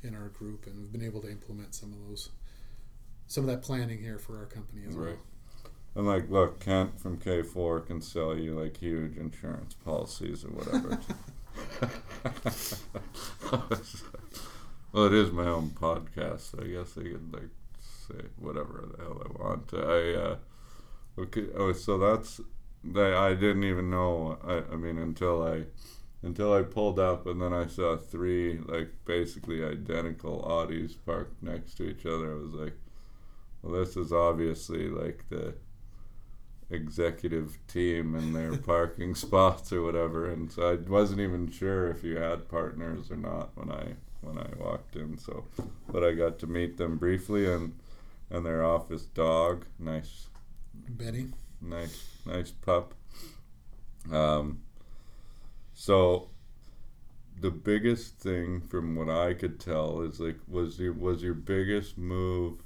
in our group, and we've been able to implement some of those, some of that planning here for our company as right. well. And like, look, Kent from K4 can sell you like huge insurance policies or whatever. *laughs* *laughs* well, it is my own podcast. So I guess I could like say whatever the hell I want. I uh, okay. Oh, so that's that. I didn't even know. I, I mean, until I until I pulled up and then I saw three like basically identical Audis parked next to each other. I was like, well, this is obviously like the executive team and their *laughs* parking spots or whatever. And so I wasn't even sure if you had partners or not when I when I walked in. So, but I got to meet them briefly and and their office dog, nice Betty, nice nice pup. Um, so the biggest thing from what I could tell is like was your was your biggest move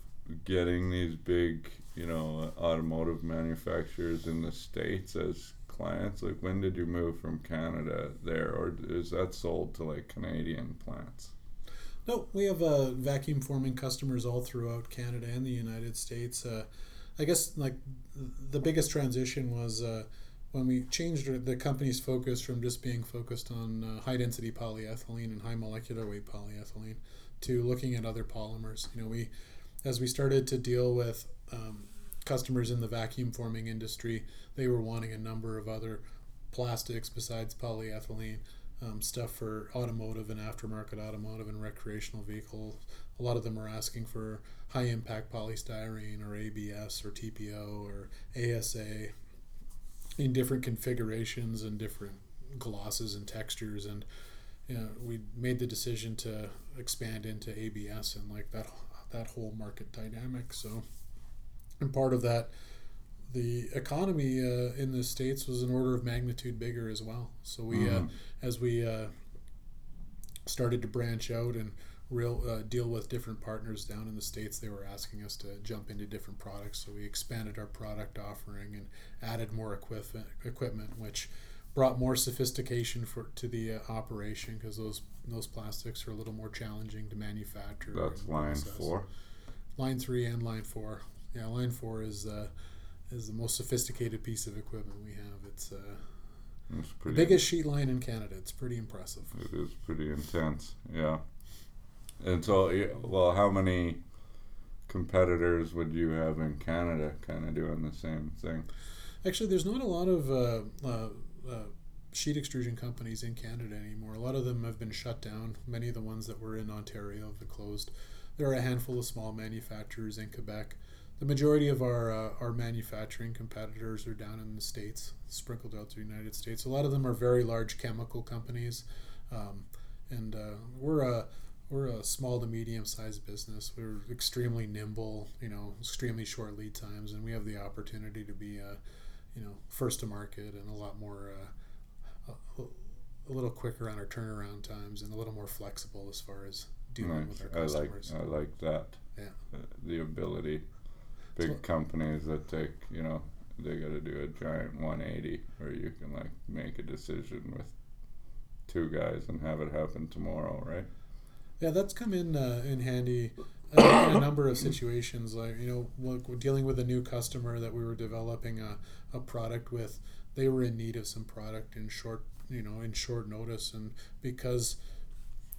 getting these big you know automotive manufacturers in the states as clients like when did you move from Canada there or is that sold to like Canadian plants no we have uh, vacuum forming customers all throughout Canada and the United States uh, I guess like the biggest transition was uh, when we changed the company's focus from just being focused on uh, high density polyethylene and high molecular weight polyethylene to looking at other polymers. You know we as we started to deal with um, customers in the vacuum forming industry, they were wanting a number of other plastics besides polyethylene, um, stuff for automotive and aftermarket automotive and recreational vehicles. A lot of them are asking for high impact polystyrene or ABS or TPO or ASA in different configurations and different glosses and textures and you know, we made the decision to expand into ABS and like that that whole market dynamic. So, and part of that, the economy uh, in the states was an order of magnitude bigger as well. So we, mm. uh, as we uh, started to branch out and real uh, deal with different partners down in the states, they were asking us to jump into different products. So we expanded our product offering and added more equipment, equipment which brought more sophistication for to the uh, operation because those those plastics are a little more challenging to manufacture. That's line process. four. Line three and line four. Yeah, line four is uh, is the most sophisticated piece of equipment we have. It's, uh, it's the biggest sheet line in Canada. It's pretty impressive. It is pretty intense. Yeah. And so, well, how many competitors would you have in Canada, kind of doing the same thing? Actually, there's not a lot of uh, uh, uh, sheet extrusion companies in Canada anymore. A lot of them have been shut down. Many of the ones that were in Ontario have closed. There are a handful of small manufacturers in Quebec. The majority of our uh, our manufacturing competitors are down in the states, sprinkled out through the United States. A lot of them are very large chemical companies, um, and uh, we're a we're a small to medium sized business. We're extremely nimble, you know, extremely short lead times, and we have the opportunity to be a you know first to market and a lot more uh, a, a, little quicker on our turnaround times and a little more flexible as far as dealing nice. with our customers. I like I like that. Yeah, uh, the ability. Big companies that take you know they got to do a giant 180 where you can like make a decision with two guys and have it happen tomorrow, right? Yeah, that's come in uh, in handy in a number of situations. Like you know, look, dealing with a new customer that we were developing a, a product with, they were in need of some product in short you know in short notice, and because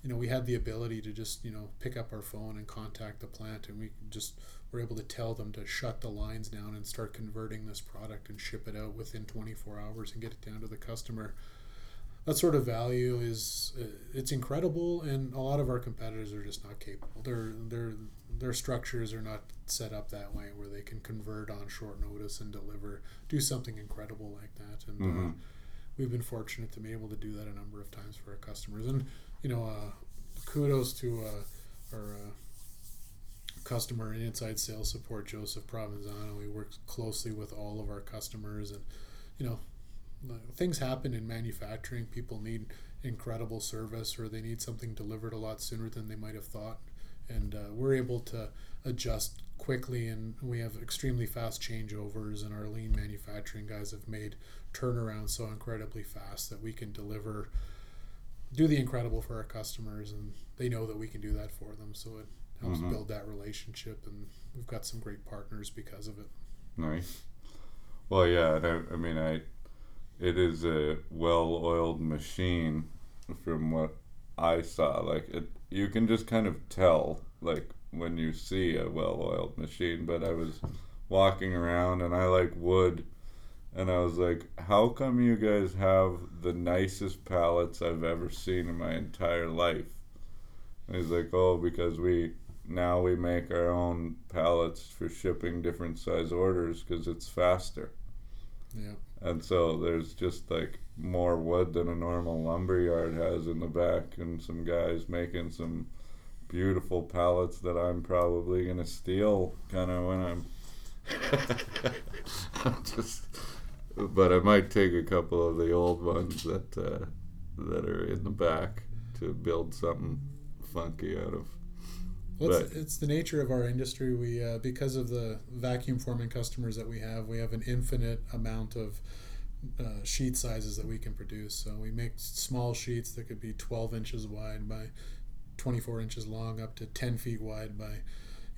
you know we had the ability to just you know pick up our phone and contact the plant, and we just were able to tell them to shut the lines down and start converting this product and ship it out within 24 hours and get it down to the customer. That sort of value is uh, it's incredible and a lot of our competitors are just not capable. Their their their structures are not set up that way where they can convert on short notice and deliver do something incredible like that. And uh, mm-hmm. uh, we've been fortunate to be able to do that a number of times for our customers. And you know uh, kudos to uh, our uh, customer and inside sales support joseph provenzano he works closely with all of our customers and you know things happen in manufacturing. People need incredible service or they need something delivered a lot sooner than they might have thought. and uh, we're able to adjust quickly and we have extremely fast changeovers and our lean manufacturing guys have made turnarounds so incredibly fast that we can deliver do the incredible for our customers and they know that we can do that for them so it helps Mhm. build that relationship and we've got some great partners because of it Nice. Well, yeah, and I, I mean, I, it is a well-oiled machine, from what I saw. Like it, you can just kind of tell, like when you see a well-oiled machine. But I was walking around, and I like wood, and I was like, "How come you guys have the nicest pallets I've ever seen in my entire life?" And he's like, "Oh, because we." Now we make our own pallets for shipping different size orders because it's faster. yeah And so there's just like more wood than a normal lumber yard has in the back, and some guys making some beautiful pallets that I'm probably gonna steal, kind of when *laughs* I'm. just, but I might take a couple of the old ones that uh, that are in the back to build something funky out of. Well, it's, it's the nature of our industry. We uh, because of the vacuum forming customers that we have, we have an infinite amount of uh, sheet sizes that we can produce. So we make small sheets that could be 12 inches wide by 24 inches long, up to 10 feet wide by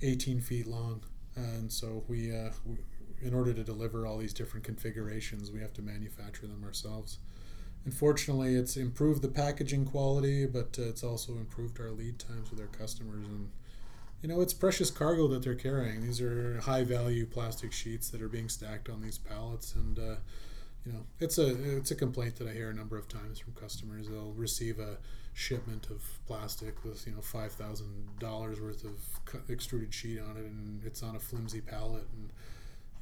18 feet long. And so we, uh, we in order to deliver all these different configurations, we have to manufacture them ourselves. Unfortunately, it's improved the packaging quality, but uh, it's also improved our lead times with our customers. And you know, it's precious cargo that they're carrying. These are high value plastic sheets that are being stacked on these pallets, and uh, you know, it's a it's a complaint that I hear a number of times from customers. They'll receive a shipment of plastic with you know five thousand dollars worth of extruded sheet on it, and it's on a flimsy pallet, and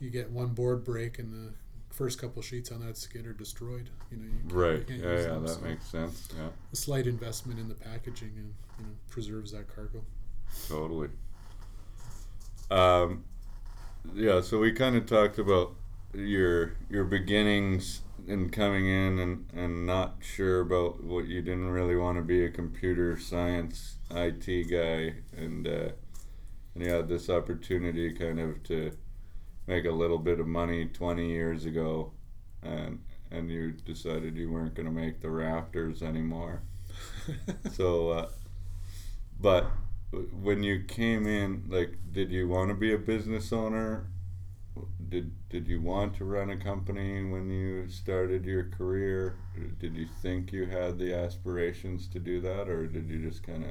you get one board break, and the first couple sheets on that skid are destroyed. You know, you can't- you Right. can't Yeah. use Yeah. them, That so makes sense. Yeah. a slight investment in the packaging and you know preserves that cargo. Totally. Um, yeah, so we kind of talked about your your beginnings and coming in and, and not sure about what you didn't really want to be a computer science IT guy and uh, and you had this opportunity kind of to make a little bit of money 20 years ago and and you decided you weren't going to make the Raptors anymore. *laughs* So uh, but when you came in, like, did you want to be a business owner? Did Did you want to run a company when you started your career? Did you think you had the aspirations to do that, or did you just kind of?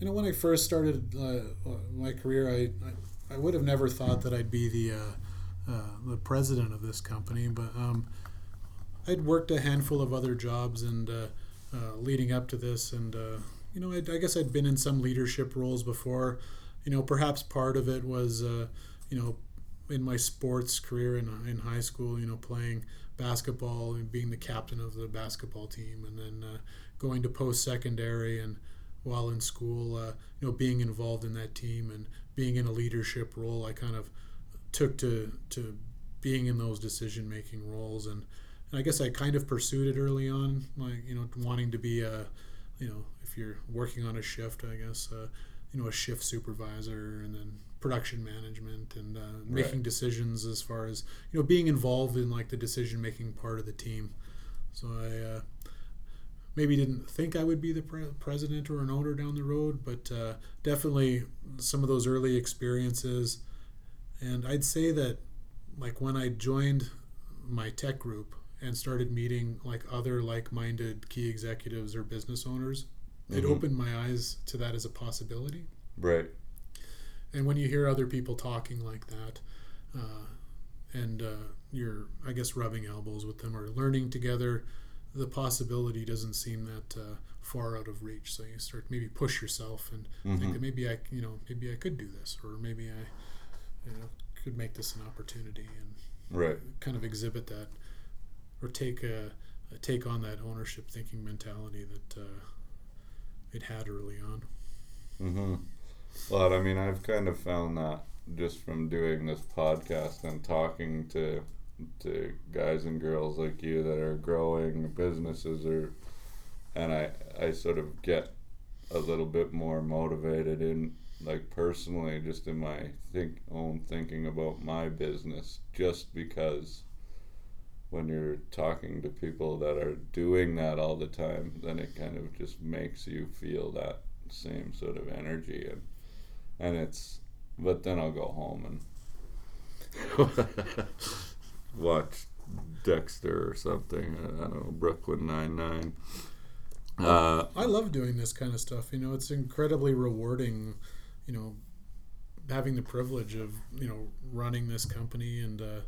You know, when I first started uh, my career, I, I I would have never thought that I'd be the uh, uh, the president of this company, but um, I'd worked a handful of other jobs and uh, uh, leading up to this, and uh, you know, I'd, I guess I'd been in some leadership roles before. You know, perhaps part of it was, uh, you know, in my sports career in, in high school, you know, playing basketball and being the captain of the basketball team, and then uh, going to post secondary and while in school, uh, you know, being involved in that team and being in a leadership role, I kind of took to to being in those decision making roles, and, and I guess I kind of pursued it early on, like you know, wanting to be a, you know, if you're working on a shift, I guess, uh, you know, a shift supervisor, and then production management and uh, making Right. decisions as far as you know being involved in like the decision making part of the team. So I. Uh, maybe didn't think I would be the pre- president or an owner down the road, but uh, definitely some of those early experiences. And I'd say that, like when I joined my TEC group and started meeting like other like-minded key executives or business owners, it Mhm. opened my eyes to that as a possibility. Right. And when you hear other people talking like that, uh, and uh, you're, I guess, rubbing elbows with them or learning together, the possibility doesn't seem that uh, far out of reach. So you start maybe push yourself and think Mhm. that maybe I, you know, maybe I could do this, or maybe I, you know, could make this an opportunity and Right. kind of exhibit that, or take a, take on that ownership thinking mentality that uh, it had early on. Mm-hmm. Well, I mean, I've kind of found that just from doing this podcast and talking to to guys and girls like you that are growing businesses or and I I sort of get a little bit more motivated in like personally just in my think own thinking about my business just because when you're talking to people that are doing that all the time then it kind of just makes you feel that same sort of energy and and it's but then I'll go home and *laughs* watch Dexter or something I don't know Brooklyn Nine Nine uh, I love doing this kind of stuff. You know, it's incredibly rewarding. You know, having the privilege of you know running this company and uh,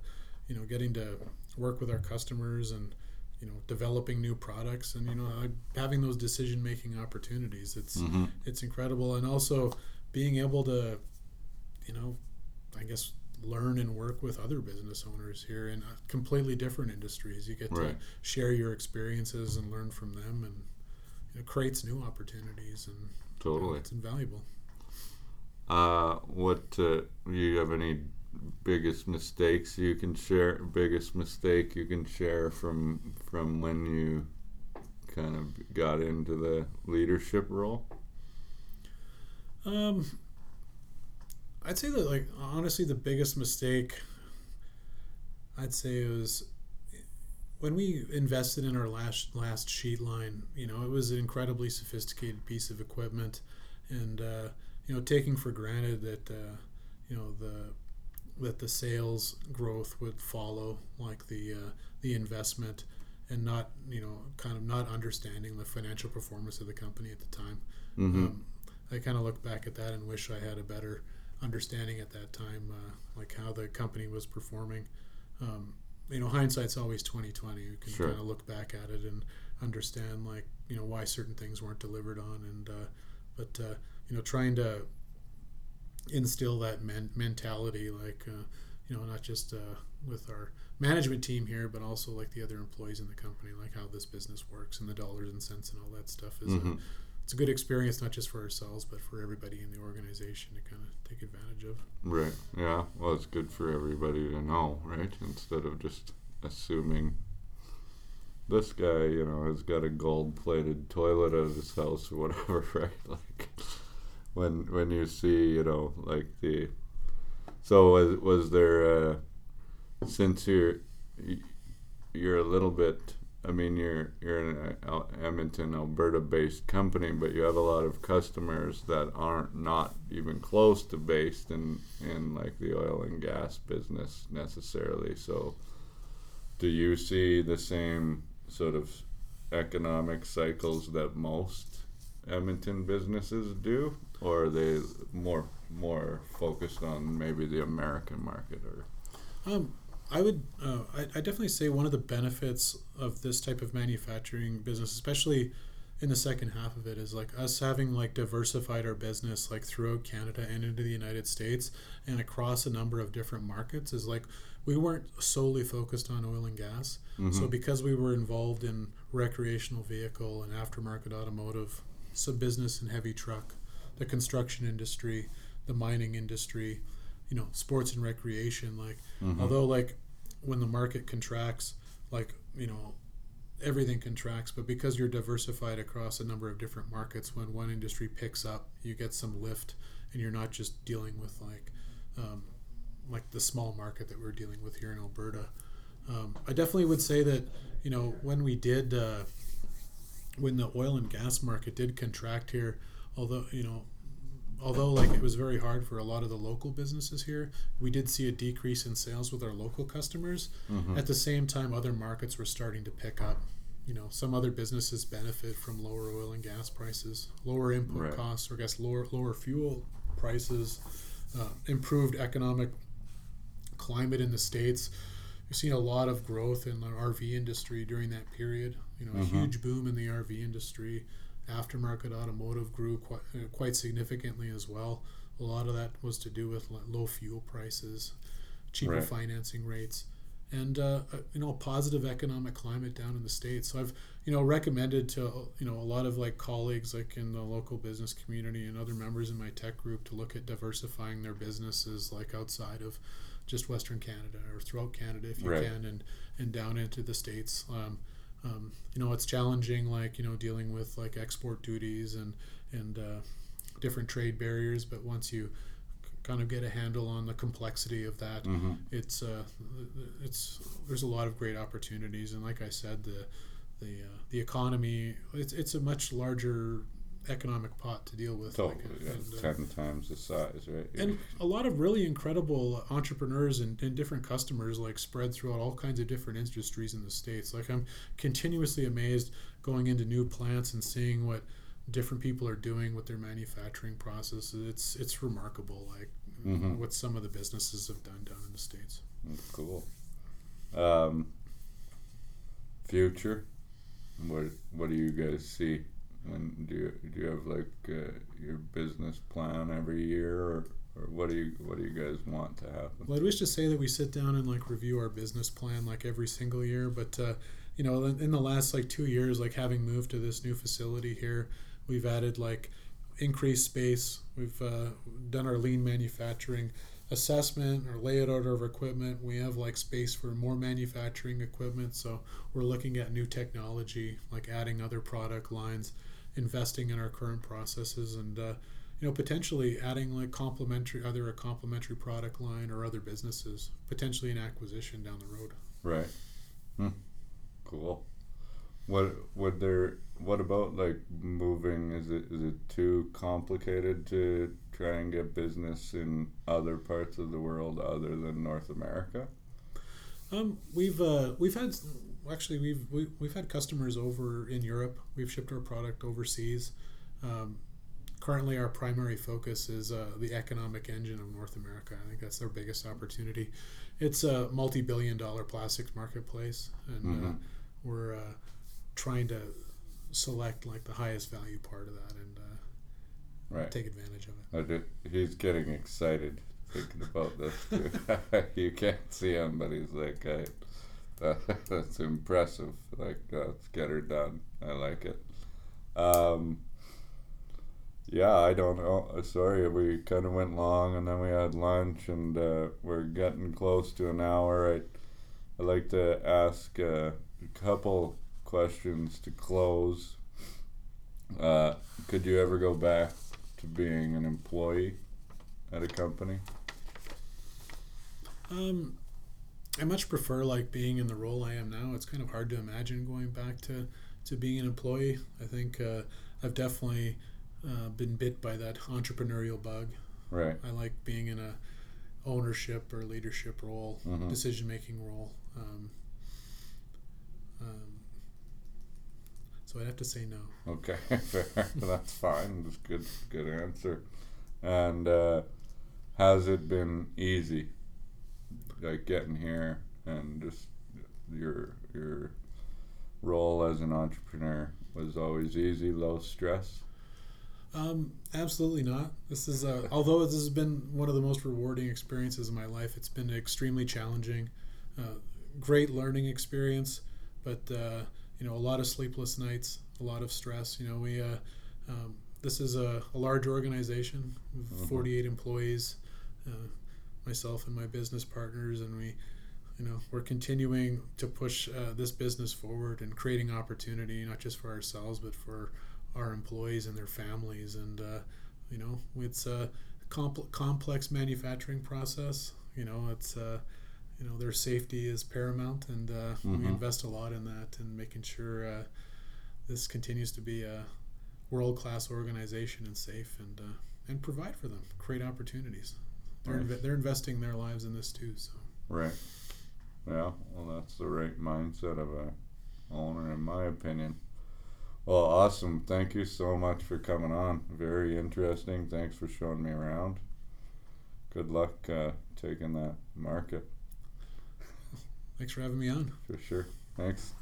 you know getting to work with our customers and you know developing new products and you know having those decision making opportunities. It's mm-hmm. it's incredible, and also being able to you know I guess learn and work with other business owners here in completely different industries. You get right. to share your experiences and learn from them and it creates new opportunities and totally you know, it's invaluable. Uh, what uh, do you have any biggest mistakes you can share? Biggest mistake you can share from from when you kind of got into the leadership role? Um, I'd say that like honestly, the biggest mistake I'd say was when we invested in our last last sheet line, you know, it was an incredibly sophisticated piece of equipment, and uh, you know, taking for granted that uh, you know the that the sales growth would follow like the uh, the investment, and not you know kind of not understanding the financial performance of the company at the time. Mm-hmm. Um, I kind of look back at that and wish I had a better understanding at that time, uh, like how the company was performing. Um, you know hindsight's always 2020 you can sure. kind of look back at it and understand like you know why certain things weren't delivered on and uh, but uh, you know trying to instill that men- mentality like uh, you know not just uh, with our management team here but also like the other employees in the company like how this business works and the dollars and cents and all that stuff is mm-hmm. it's a good experience not just for ourselves but for everybody in the organization to kind of take advantage of. Right. Yeah. Well, it's good for everybody to know, right? Instead of just assuming this guy, you know, has got a gold-plated toilet at his house or whatever, *laughs* right? Like when when you see, you know, like the. So was was there, uh, since you're you're a little bit I mean, you're you're an Edmonton, Alberta-based company, but you have a lot of customers that aren't not even close to based in in like the oil and gas business necessarily. So, do you see the same sort of economic cycles that most Edmonton businesses do, or are they more more focused on maybe the American market or? Um, I would, uh, I, I definitely say one of the benefits of this type of manufacturing business, especially in the second half of it, is like us having like diversified our business like throughout Canada and into the United States and across a number of different markets. Is like we weren't solely focused on oil and gas. Mm-hmm. So because we were involved in recreational vehicle and aftermarket automotive, some business and heavy truck, the construction industry, the mining industry you know sports and recreation like mm-hmm. although like when the market contracts like you know everything contracts but because you're diversified across a number of different markets when one industry picks up you get some lift and you're not just dealing with like um, like the small market that we're dealing with here in alberta um, i definitely would say that you know when we did uh, when the oil and gas market did contract here although you know although like it was very hard for a lot of the local businesses here, we did see a decrease in sales with our local customers. Mm-hmm. At the same time, other markets were starting to pick up. You know, some other businesses benefit from lower oil and gas prices, lower input right. costs, or I guess lower lower fuel prices, uh, improved economic climate in the states. We've seen a lot of growth in the RV industry during that period. You know, mm-hmm. a huge boom in the RV industry aftermarket automotive grew quite, uh, quite significantly as well. A lot of that was to do with low fuel prices, cheaper right. financing rates, and uh, uh, you know a positive economic climate down in the states. So I've you know recommended to you know a lot of like colleagues like in the local business community and other members in my TEC group to look at diversifying their businesses like outside of just Western Canada or throughout Canada if you right. can, and and down into the states. Um, um, you know it's challenging like you know dealing with like export duties and and uh, different trade barriers but once you kind of get a handle on the complexity of that Mm-hmm. it's uh, it's there's a lot of great opportunities and like I said the the uh, the economy it's it's a much larger economic pot to deal with Totally, like, yeah, and, uh, ten times the size, right? and a lot of really incredible entrepreneurs and, and different customers like spread throughout all kinds of different industries in the states like i'm continuously amazed going into new plants and seeing what different people are doing with their manufacturing processes it's it's remarkable like Mhm. what some of the businesses have done down in the states Cool. Um, future. What What do you guys see? And do you do you have like uh, your business plan every year, or, or what do you what do you guys want to happen? Well, I'd wish to say that we sit down and like review our business plan like every single year, but uh, you know, in the last like two years, like having moved to this new facility here, we've added like increased space. We've uh, done our lean manufacturing assessment, our layout order of equipment. We have like space for more manufacturing equipment, so we're looking at new technology, like adding other product lines, investing in our current processes, and uh, you know potentially adding like complementary either a complementary product line or other businesses potentially an acquisition down the road Right. Hmm. Cool. What would there? What about like moving? Is it is it too complicated to try and get business in other parts of the world other than North America? um, we've uh, we've had actually we've we, we've had customers over in Europe we've shipped our product overseas um, currently our primary focus is uh, the economic engine of North America I think that's their biggest opportunity it's a multi-billion dollar plastics marketplace and uh, Mhm. we're uh, trying to select like the highest value part of that and uh, Right. take advantage of it he's getting excited thinking about this. Too. *laughs* you can't see him, but he's like, I, that, *laughs* "That's impressive." Like, uh, let's get her done. I like it. Um, yeah, I don't know. Uh, Sorry, we kind of went long, and then we had lunch, and uh, we're getting close to an hour. I I like to ask uh, a couple questions to close. Uh, could you ever go back to being an employee at a company? Um, I much prefer like being in the role I am now. It's kind of hard to imagine going back to, to being an employee. I think uh, I've definitely uh, been bit by that entrepreneurial bug. Right. I like being in a ownership or leadership role, Mhm. decision making role. Um, um, so I'd have to say no. Okay. *laughs* Fair. That's fine. That's good. Good answer. And uh, has it been easy, like getting here and just your your role as an entrepreneur was always easy, low stress. Um, absolutely not. This is uh, *laughs* although this has been one of the most rewarding experiences in my life. It's been extremely challenging, uh, great learning experience, but uh, you know a lot of sleepless nights, a lot of stress. You know we uh, um, this is a, a large organization, with Mhm. 48 employees, uh, myself and my business partners, and we. You know, we're continuing to push uh, this business forward and creating opportunity, not just for ourselves, but for our employees and their families and uh, you know it's a compl- complex manufacturing process you know it's uh, you know their safety is paramount and uh, we Mhm. invest a lot in that and making sure uh, this continues to be a world-class organization and safe and uh, and provide for them create opportunities they're, Right. inve- they're investing their lives in this too so Right. Yeah. Well, that's the right mindset of a owner, in my opinion. Well, awesome. Thank you so much for coming on. Very interesting. Thanks for showing me around. Good luck uh, taking that market thanks for having me on for sure. Thanks.